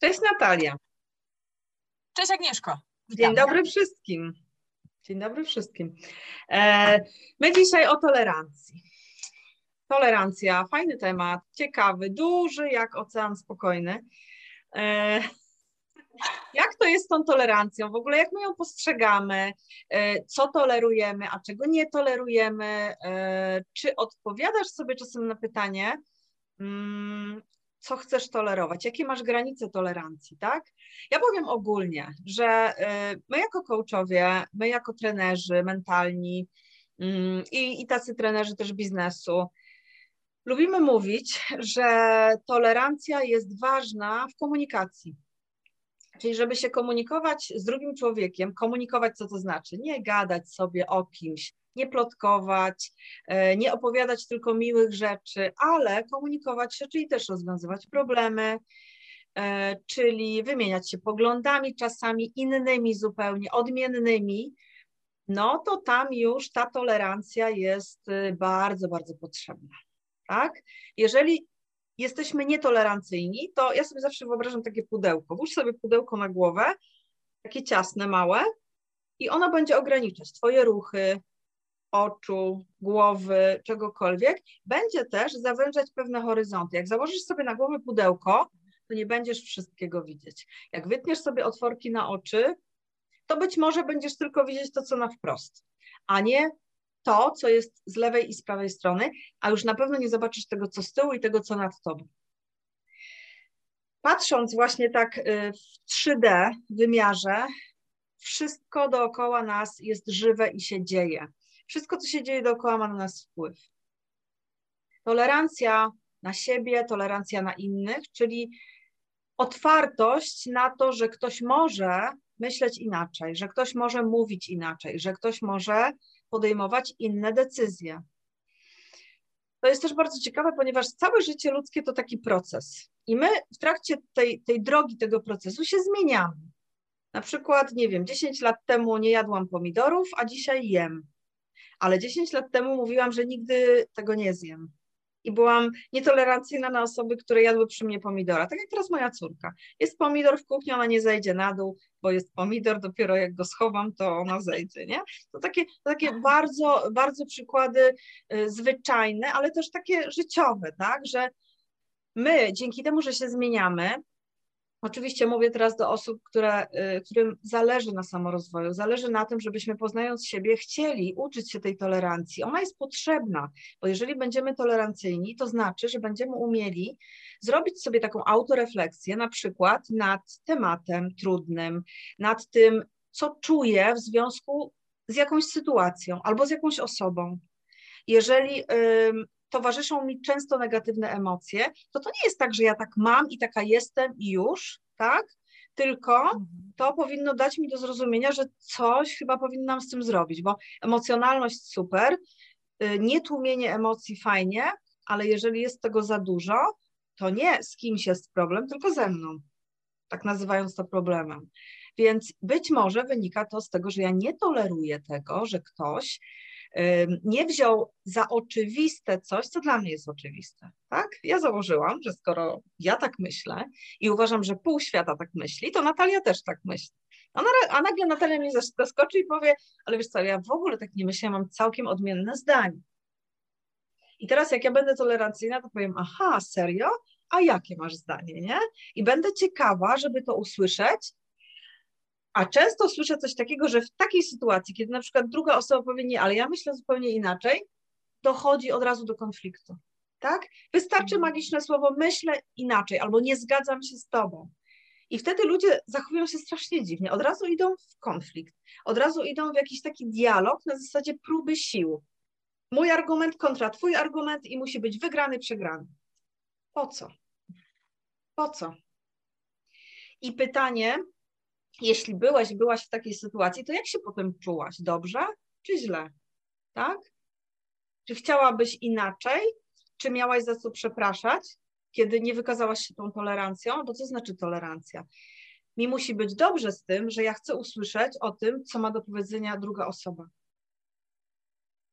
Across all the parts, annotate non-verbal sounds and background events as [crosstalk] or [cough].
Cześć Natalia. Cześć Agnieszko. Dzień dobry wszystkim. Dzień dobry wszystkim. E, my dzisiaj o tolerancji. Tolerancja, fajny temat, ciekawy, duży jak ocean spokojny. E, jak to jest z tą tolerancją? W ogóle jak my ją postrzegamy? E, co tolerujemy, a czego nie tolerujemy? Czy odpowiadasz sobie czasem na pytanie, mm, co chcesz tolerować, jakie masz granice tolerancji, tak? Ja powiem ogólnie, że y, my jako coachowie, my jako trenerzy mentalni mm, i, i tacy trenerzy też biznesu, lubimy mówić, że tolerancja jest ważna w komunikacji. Czyli żeby się komunikować z drugim człowiekiem, komunikować co to znaczy, nie gadać sobie o kimś, nie plotkować, e, nie opowiadać tylko miłych rzeczy, ale komunikować się, czyli też rozwiązywać problemy, e, czyli wymieniać się poglądami, czasami innymi zupełnie, odmiennymi, no to tam już ta tolerancja jest y, bardzo, bardzo potrzebna. Tak? Jeżeli jesteśmy nietolerancyjni, to ja sobie zawsze wyobrażam takie pudełko. Włóż sobie pudełko na głowę, takie ciasne, małe, i ono będzie ograniczać Twoje ruchy, oczu, głowy, czegokolwiek, będzie też zawężać pewne horyzonty. Jak założysz sobie na głowę pudełko, to nie będziesz wszystkiego widzieć. Jak wytniesz sobie otworki na oczy, to być może będziesz tylko widzieć to, co na wprost, a nie to, co jest z lewej i z prawej strony, a już na pewno nie zobaczysz tego, co z tyłu i tego, co nad tobą. Patrząc właśnie tak y, w 3D wymiarze, wszystko dookoła nas jest żywe i się dzieje. Wszystko, co się dzieje dookoła, ma na nas wpływ. Tolerancja na siebie, tolerancja na innych, czyli otwartość na to, że ktoś może myśleć inaczej, że ktoś może mówić inaczej, że ktoś może podejmować inne decyzje. To jest też bardzo ciekawe, ponieważ całe życie ludzkie to taki proces. I my w trakcie tej, tej drogi, tego procesu się zmieniamy. Na przykład, nie wiem, 10 lat temu nie jadłam pomidorów, a dzisiaj jem ale 10 lat temu mówiłam, że nigdy tego nie zjem. I byłam nietolerancyjna na osoby, które jadły przy mnie pomidora. Tak jak teraz moja córka. Jest pomidor w kuchni, ona nie zejdzie na dół, bo jest pomidor, dopiero jak go schowam, to ona zejdzie, nie? To takie, to takie bardzo, bardzo przykłady y, zwyczajne, ale też takie życiowe, tak? Że my dzięki temu, że się zmieniamy, Oczywiście mówię teraz do osób, które, y, którym zależy na samorozwoju, zależy na tym, żebyśmy poznając siebie chcieli uczyć się tej tolerancji. Ona jest potrzebna, bo jeżeli będziemy tolerancyjni, to znaczy, że będziemy umieli zrobić sobie taką autorefleksję, na przykład nad tematem trudnym, nad tym, co czuję w związku z jakąś sytuacją albo z jakąś osobą. Jeżeli towarzyszą mi często negatywne emocje, to to nie jest tak, że ja tak mam i taka jestem i już, tak? Tylko mhm. to powinno dać mi do zrozumienia, że coś chyba powinnam z tym zrobić, bo emocjonalność super, y, nietłumienie emocji fajnie, ale jeżeli jest tego za dużo, to nie z kimś jest problem, tylko ze mną, tak nazywając to problemem. Więc być może wynika to z tego, że ja nie toleruję tego, że ktoś nie wziął za oczywiste coś, co dla mnie jest oczywiste. Tak? Ja założyłam, że skoro ja tak myślę i uważam, że pół świata tak myśli, to Natalia też tak myśli. Ona, a nagle Natalia mnie zaskoczy i powie, ale wiesz co, ja w ogóle tak nie myślę, mam całkiem odmienne zdanie. I teraz jak ja będę tolerancyjna, to powiem, aha, serio? A jakie masz zdanie, nie? I będę ciekawa, żeby to usłyszeć a często słyszę coś takiego, że w takiej sytuacji, kiedy na przykład druga osoba powie nie, ale ja myślę zupełnie inaczej, dochodzi od razu do konfliktu. Tak? Wystarczy mhm. magiczne słowo myślę inaczej albo nie zgadzam się z tobą. I wtedy ludzie zachowują się strasznie dziwnie. Od razu idą w konflikt, od razu idą w jakiś taki dialog na zasadzie próby sił. Mój argument kontra twój argument i musi być wygrany, przegrany. Po co? Po co? I pytanie, jeśli byłeś, byłaś w takiej sytuacji, to jak się potem czułaś? Dobrze czy źle? Tak? Czy chciałabyś inaczej? Czy miałaś za co przepraszać, kiedy nie wykazałaś się tą tolerancją? Bo co znaczy tolerancja? Mi musi być dobrze z tym, że ja chcę usłyszeć o tym, co ma do powiedzenia druga osoba.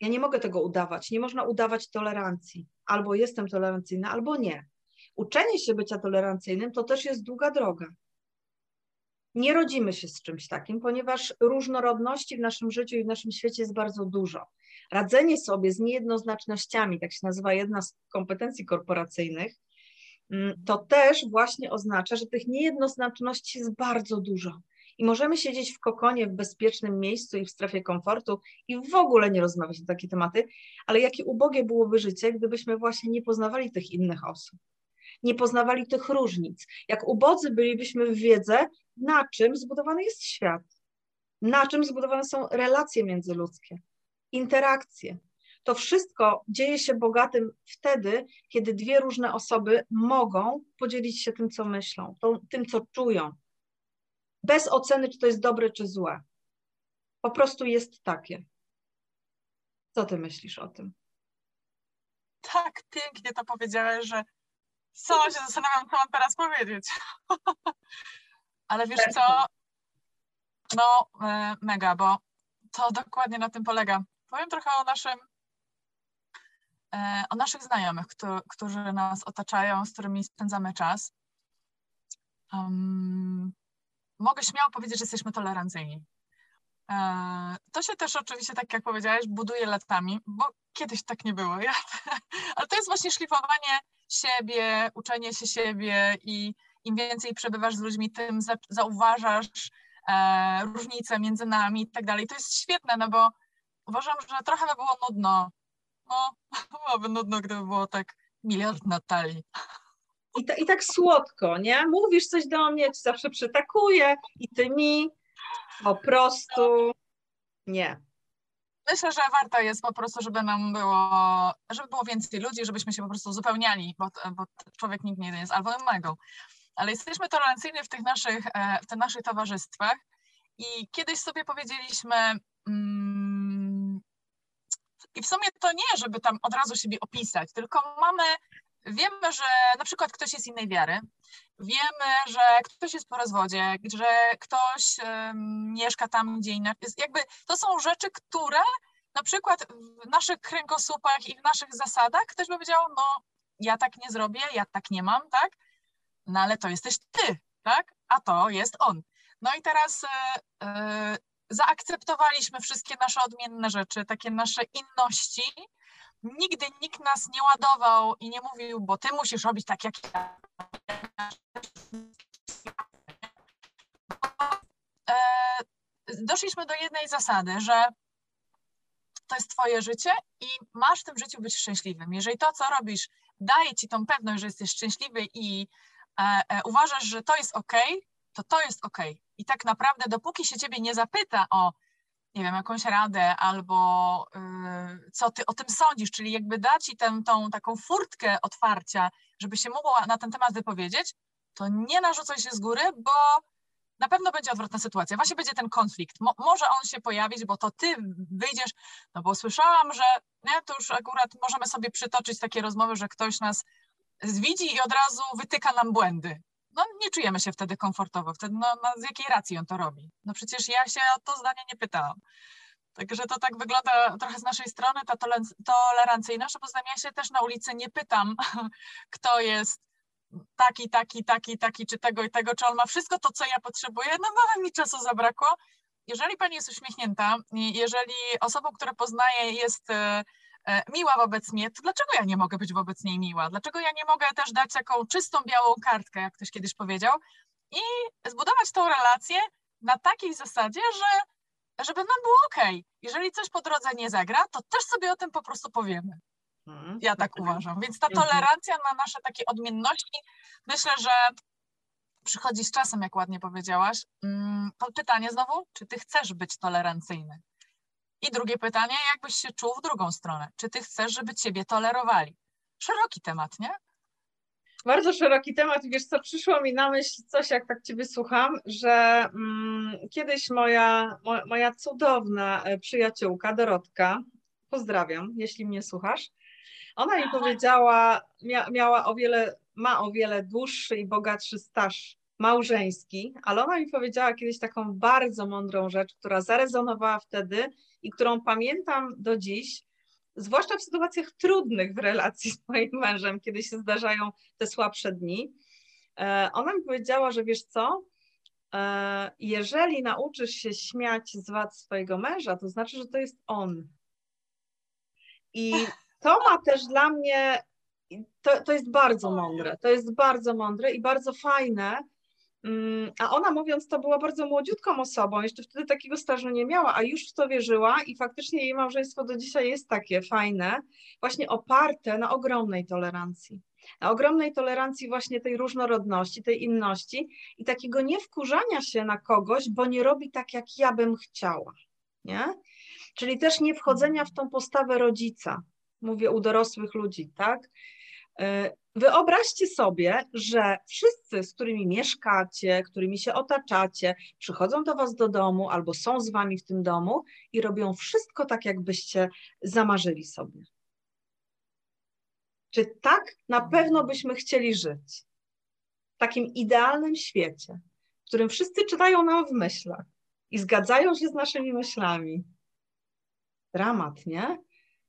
Ja nie mogę tego udawać. Nie można udawać tolerancji. Albo jestem tolerancyjna, albo nie. Uczenie się bycia tolerancyjnym to też jest długa droga. Nie rodzimy się z czymś takim, ponieważ różnorodności w naszym życiu i w naszym świecie jest bardzo dużo. Radzenie sobie z niejednoznacznościami, tak się nazywa jedna z kompetencji korporacyjnych, mm, to też właśnie oznacza, że tych niejednoznaczności jest bardzo dużo. I możemy siedzieć w kokonie, w bezpiecznym miejscu i w strefie komfortu i w ogóle nie rozmawiać na takie tematy, ale jakie ubogie byłoby życie, gdybyśmy właśnie nie poznawali tych innych osób nie poznawali tych różnic. Jak ubodzy bylibyśmy w wiedzę, na czym zbudowany jest świat, na czym zbudowane są relacje międzyludzkie, interakcje. To wszystko dzieje się bogatym wtedy, kiedy dwie różne osoby mogą podzielić się tym, co myślą, tym, co czują, bez oceny, czy to jest dobre, czy złe. Po prostu jest takie. Co ty myślisz o tym? Tak pięknie to powiedziałeś, że sama się zastanawiam, co mam teraz powiedzieć. [laughs] Ale wiesz co? No, e, mega, bo to dokładnie na tym polega. Powiem trochę o naszym, e, o naszych znajomych, którzy nas otaczają, z którymi spędzamy czas. Um, mogę śmiało powiedzieć, że jesteśmy tolerancyjni. E, to się też oczywiście, tak jak powiedziałeś, buduje latami, bo kiedyś tak nie było. [laughs] Ja, ale to jest właśnie szlifowanie siebie, uczenie się siebie i im więcej przebywasz z ludźmi, tym za, zauważasz e, różnice między nami i tak dalej. To jest świetne, no bo uważam, że trochę by było nudno. No, [laughs] byłoby nudno, gdyby było tak miliard Natalii. I, I tak słodko, nie? Mówisz coś do mnie, ci zawsze przytakuję i ty mi po prostu nie myślę, że warto jest po prostu, żeby nam było, żeby było więcej ludzi, żebyśmy się po prostu uzupełniali, bo, bo człowiek nigdy nie jest albo mego. Ale jesteśmy tolerancyjni w tych naszych, e, w tych naszych towarzystwach i kiedyś sobie powiedzieliśmy, mm, i w sumie to nie, żeby tam od razu siebie opisać, tylko mamy, wiemy, że na przykład ktoś jest innej wiary, wiemy, że ktoś jest po rozwodzie, że ktoś um, mieszka tam, gdzie indziej. Jakby to są rzeczy, które na przykład w naszych kręgosłupach i w naszych zasadach ktoś by powiedział, no ja tak nie zrobię, ja tak nie mam, tak? No ale to jesteś ty, tak? A to jest on. No i teraz e, e, zaakceptowaliśmy wszystkie nasze odmienne rzeczy, takie nasze inności. Nigdy nikt nas nie ładował i nie mówił, bo ty musisz robić tak jak ja. E, doszliśmy do jednej zasady, że to jest Twoje życie i masz w tym życiu być szczęśliwym. Jeżeli to, co robisz, daje Ci tą pewność, że jesteś szczęśliwy i uważasz, że to jest ok, to to jest ok. I tak naprawdę, dopóki się Ciebie nie zapyta o, nie wiem, jakąś radę albo y, co Ty o tym sądzisz, czyli jakby da Ci tę, tą taką furtkę otwarcia, żeby się mogła na ten temat wypowiedzieć, to nie narzucaj się z góry, bo na pewno będzie odwrotna sytuacja. Właśnie będzie ten konflikt. Mo może on się pojawić, bo to ty wyjdziesz, no bo słyszałam, że nie, to już akurat możemy sobie przytoczyć takie rozmowy, że ktoś nas widzi i od razu wytyka nam błędy. No nie czujemy się wtedy komfortowo. Wtedy no, no z jakiej racji on to robi? No przecież ja się o to zdanie nie pytałam. Także to tak wygląda trochę z naszej strony, ta tolerancyjność, bo ja się też na ulicy nie pytam, [laughs] kto jest taki, taki, taki, taki, czy tego i tego, czy on ma wszystko to, co ja potrzebuję, no bo mi czasu zabrakło. Jeżeli pani jest uśmiechnięta, jeżeli osobą, którą poznaję jest e, miła wobec mnie, to dlaczego ja nie mogę być wobec niej miła? Dlaczego ja nie mogę też dać taką czystą, białą kartkę, jak ktoś kiedyś powiedział, i zbudować tą relację na takiej zasadzie, że żeby nam było ok. Jeżeli coś po drodze nie zagra, to też sobie o tym po prostu powiemy. Mhm. Ja tak uważam. Więc ta mhm. tolerancja na nasze takie odmienności, myślę, że przychodzi z czasem, jak ładnie powiedziałaś. Mm, to pytanie znowu, czy ty chcesz być tolerancyjny? I drugie pytanie, jakbyś się czuł w drugą stronę? Czy ty chcesz, żeby ciebie tolerowali? Szeroki temat, nie? Bardzo szeroki temat. Wiesz co, przyszło mi na myśl coś, jak tak Ciebie słucham, że mm, kiedyś moja, mo, moja cudowna e, przyjaciółka Dorotka, pozdrawiam, jeśli mnie słuchasz, ona mi [laughs] powiedziała, mia, miała o wiele, ma o wiele dłuższy i bogatszy staż małżeński, ale ona mi powiedziała kiedyś taką bardzo mądrą rzecz, która zarezonowała wtedy i którą pamiętam do dziś, zwłaszcza w sytuacjach trudnych w relacji z moim mężem, kiedy się zdarzają te słabsze dni. E, ona mi powiedziała, że wiesz co, e, jeżeli nauczysz się śmiać z wad swojego męża, to znaczy, że to jest on. I to ma też dla mnie, to, to jest bardzo mądre, to jest bardzo mądre i bardzo fajne, a ona mówiąc, to była bardzo młodziutką osobą, jeszcze wtedy takiego stażu nie miała, a już w to wierzyła i faktycznie jej małżeństwo do dzisiaj jest takie fajne, właśnie oparte na ogromnej tolerancji. Na ogromnej tolerancji właśnie tej różnorodności, tej inności i takiego niewkurzania się na kogoś, bo nie robi tak, jak ja bym chciała. Nie? Czyli też nie wchodzenia w tą postawę rodzica, mówię u dorosłych ludzi, tak? Wyobraźcie sobie, że wszyscy, z którymi mieszkacie, którymi się otaczacie, przychodzą do Was do domu albo są z Wami w tym domu i robią wszystko tak, jakbyście zamarzyli sobie. Czy tak na pewno byśmy chcieli żyć? W takim idealnym świecie, w którym wszyscy czytają nam w myślach i zgadzają się z naszymi myślami. Dramat, nie?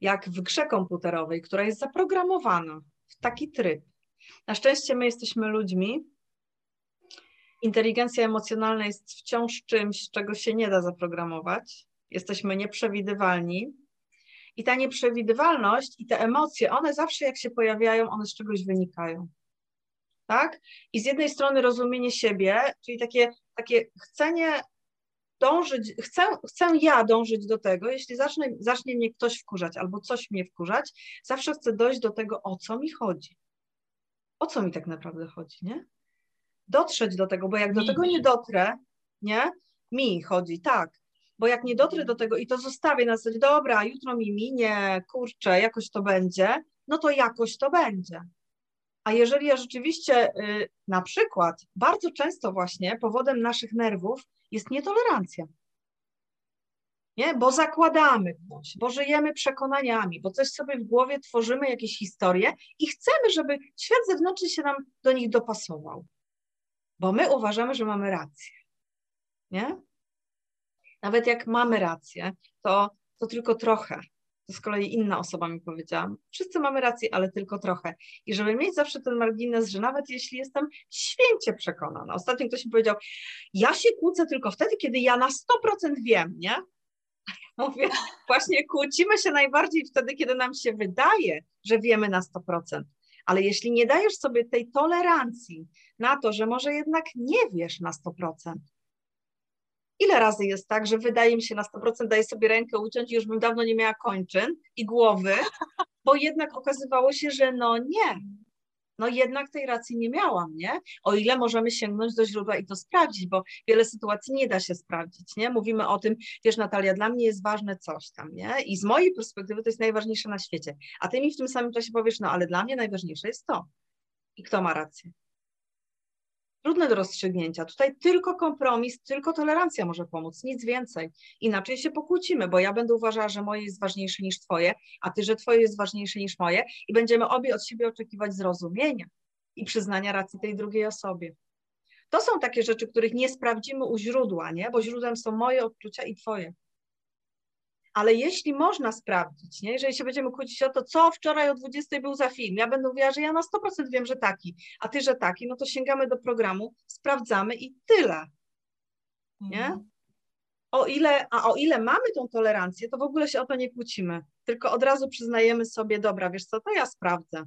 Jak w grze komputerowej, która jest zaprogramowana taki tryb. Na szczęście my jesteśmy ludźmi. Inteligencja emocjonalna jest wciąż czymś, czego się nie da zaprogramować. Jesteśmy nieprzewidywalni. I ta nieprzewidywalność i te emocje, one zawsze jak się pojawiają, one z czegoś wynikają. Tak? I z jednej strony rozumienie siebie, czyli takie, takie chcenie dążyć, chcę, chcę ja dążyć do tego, jeśli zacznie, zacznie mnie ktoś wkurzać albo coś mnie wkurzać, zawsze chcę dojść do tego, o co mi chodzi. O co mi tak naprawdę chodzi, nie? Dotrzeć do tego, bo jak do tego nie dotrę, nie? Mi chodzi, tak. Bo jak nie dotrę do tego i to zostawię na zasadzie, dobra, jutro mi minie, kurczę, jakoś to będzie, no to jakoś to będzie. A jeżeli ja rzeczywiście, y, na przykład, bardzo często właśnie powodem naszych nerwów jest nietolerancja. Nie? Bo zakładamy coś, bo żyjemy przekonaniami, bo coś sobie w głowie tworzymy, jakieś historie i chcemy, żeby świat zewnętrzny się nam do nich dopasował. Bo my uważamy, że mamy rację. Nie? Nawet jak mamy rację, to, to tylko trochę. To z kolei inna osoba mi powiedziała, wszyscy mamy rację, ale tylko trochę. I żeby mieć zawsze ten margines, że nawet jeśli jestem święcie przekonana, ostatnio ktoś mi powiedział, ja się kłócę tylko wtedy, kiedy ja na 100% wiem, nie? Mówię, właśnie kłócimy się najbardziej wtedy, kiedy nam się wydaje, że wiemy na 100%. Ale jeśli nie dajesz sobie tej tolerancji na to, że może jednak nie wiesz na 100%, Ile razy jest tak, że wydaje mi się na 100% daję sobie rękę uciąć i już bym dawno nie miała kończyn i głowy, bo jednak okazywało się, że no nie, no jednak tej racji nie miałam, nie? O ile możemy sięgnąć do źródła i to sprawdzić, bo wiele sytuacji nie da się sprawdzić, nie? Mówimy o tym, wiesz Natalia, dla mnie jest ważne coś tam, nie? I z mojej perspektywy to jest najważniejsze na świecie, a ty mi w tym samym czasie powiesz, no ale dla mnie najważniejsze jest to. I kto ma rację? Trudne do rozstrzygnięcia. Tutaj tylko kompromis, tylko tolerancja może pomóc, nic więcej. Inaczej się pokłócimy, bo ja będę uważała, że moje jest ważniejsze niż twoje, a ty, że twoje jest ważniejsze niż moje i będziemy obie od siebie oczekiwać zrozumienia i przyznania racji tej drugiej osobie. To są takie rzeczy, których nie sprawdzimy u źródła, nie? bo źródłem są moje odczucia i twoje ale jeśli można sprawdzić, nie? jeżeli się będziemy kłócić o to, co wczoraj o 20 był za film, ja będę mówiła, że ja na 100% wiem, że taki, a ty, że taki, no to sięgamy do programu, sprawdzamy i tyle. Nie? Mhm. O ile, a o ile mamy tą tolerancję, to w ogóle się o to nie kłócimy, tylko od razu przyznajemy sobie, dobra, wiesz co, to ja sprawdzę.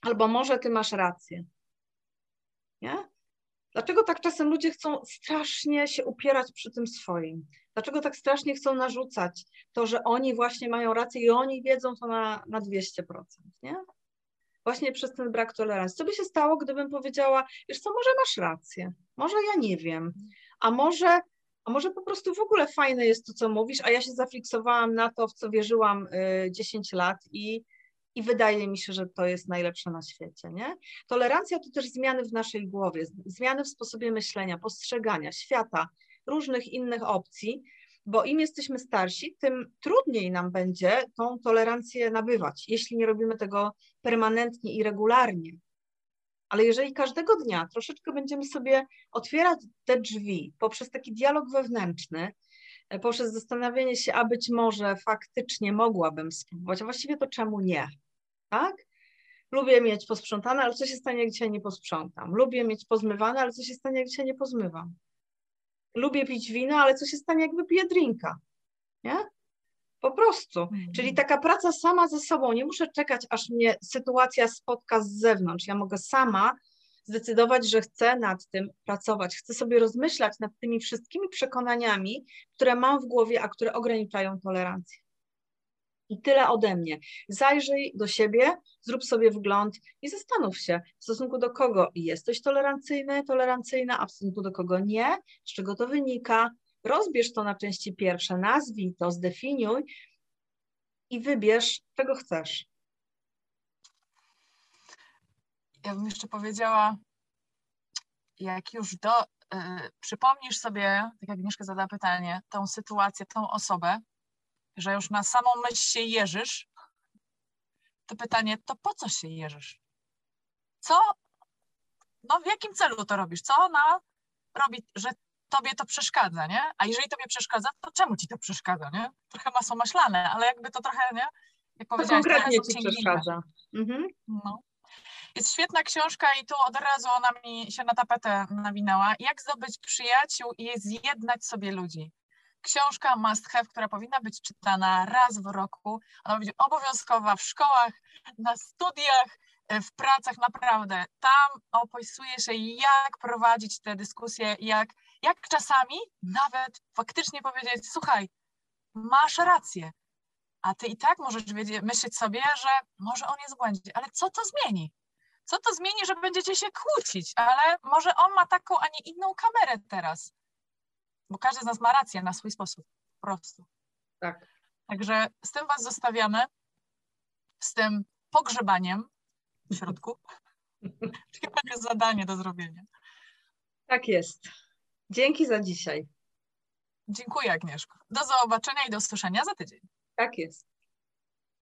Albo może ty masz rację. Nie? Dlaczego tak czasem ludzie chcą strasznie się upierać przy tym swoim? Dlaczego tak strasznie chcą narzucać to, że oni właśnie mają rację i oni wiedzą to na, na 200%, nie? Właśnie przez ten brak tolerancji. Co by się stało, gdybym powiedziała, wiesz co, może masz rację, może ja nie wiem, a może, a może po prostu w ogóle fajne jest to, co mówisz, a ja się zafiksowałam na to, w co wierzyłam y, 10 lat i, i wydaje mi się, że to jest najlepsze na świecie. Nie? Tolerancja to też zmiany w naszej głowie, zmiany w sposobie myślenia, postrzegania świata, różnych innych opcji, bo im jesteśmy starsi, tym trudniej nam będzie tą tolerancję nabywać, jeśli nie robimy tego permanentnie i regularnie. Ale jeżeli każdego dnia troszeczkę będziemy sobie otwierać te drzwi poprzez taki dialog wewnętrzny, poprzez zastanawianie się, a być może faktycznie mogłabym spróbować, a właściwie to czemu nie, tak? Lubię mieć posprzątane, ale co się stanie, jak dzisiaj nie posprzątam? Lubię mieć pozmywane, ale co się stanie, jak dzisiaj nie pozmywam? Lubię pić wino, ale co się stanie, jak wypiję drinka? Nie? Po prostu. Mhm. Czyli taka praca sama ze sobą. Nie muszę czekać, aż mnie sytuacja spotka z zewnątrz. Ja mogę sama zdecydować, że chcę nad tym pracować. Chcę sobie rozmyślać nad tymi wszystkimi przekonaniami, które mam w głowie, a które ograniczają tolerancję. I tyle ode mnie. Zajrzyj do siebie, zrób sobie wgląd i zastanów się, w stosunku do kogo jesteś tolerancyjny, tolerancyjna, a w stosunku do kogo nie, z czego to wynika. Rozbierz to na części pierwsze, nazwij to, zdefiniuj i wybierz, czego chcesz. Ja bym jeszcze powiedziała, jak już do, y, przypomnisz sobie, tak jak Agnieszka zadała pytanie, tą sytuację, tą osobę, że już na samą myśl się jeżysz, to pytanie, to po co się jeżysz? Co, no w jakim celu to robisz? Co ona robi, że tobie to przeszkadza, nie? A jeżeli tobie przeszkadza, to czemu ci to przeszkadza, nie? Trochę masło maślane, ale jakby to trochę, nie? Jak to konkretnie ci przeszkadza. Mhm. No. Jest świetna książka i tu od razu ona mi się na tapetę nawinęła. Jak zdobyć przyjaciół i zjednać sobie ludzi książka must have, która powinna być czytana raz w roku. Ona będzie obowiązkowa w szkołach, na studiach, e, w pracach, naprawdę. Tam opisuje się, jak prowadzić te dyskusje, jak, jak czasami nawet faktycznie powiedzieć, słuchaj, masz rację, a ty i tak możesz myśleć sobie, że może on jest w błędzie, ale co to zmieni? Co to zmieni, że będziecie się kłócić? Ale może on ma taką, a nie inną kamerę teraz bo każdy z nas ma rację na swój sposób, po prostu. Tak. Także z tym Was zostawiamy, z tym pogrzebaniem w środku. [laughs] Chyba jest zadanie do zrobienia. Tak jest. Dzięki za dzisiaj. Dziękuję Agnieszko. Do zobaczenia i do usłyszenia za tydzień. Tak jest.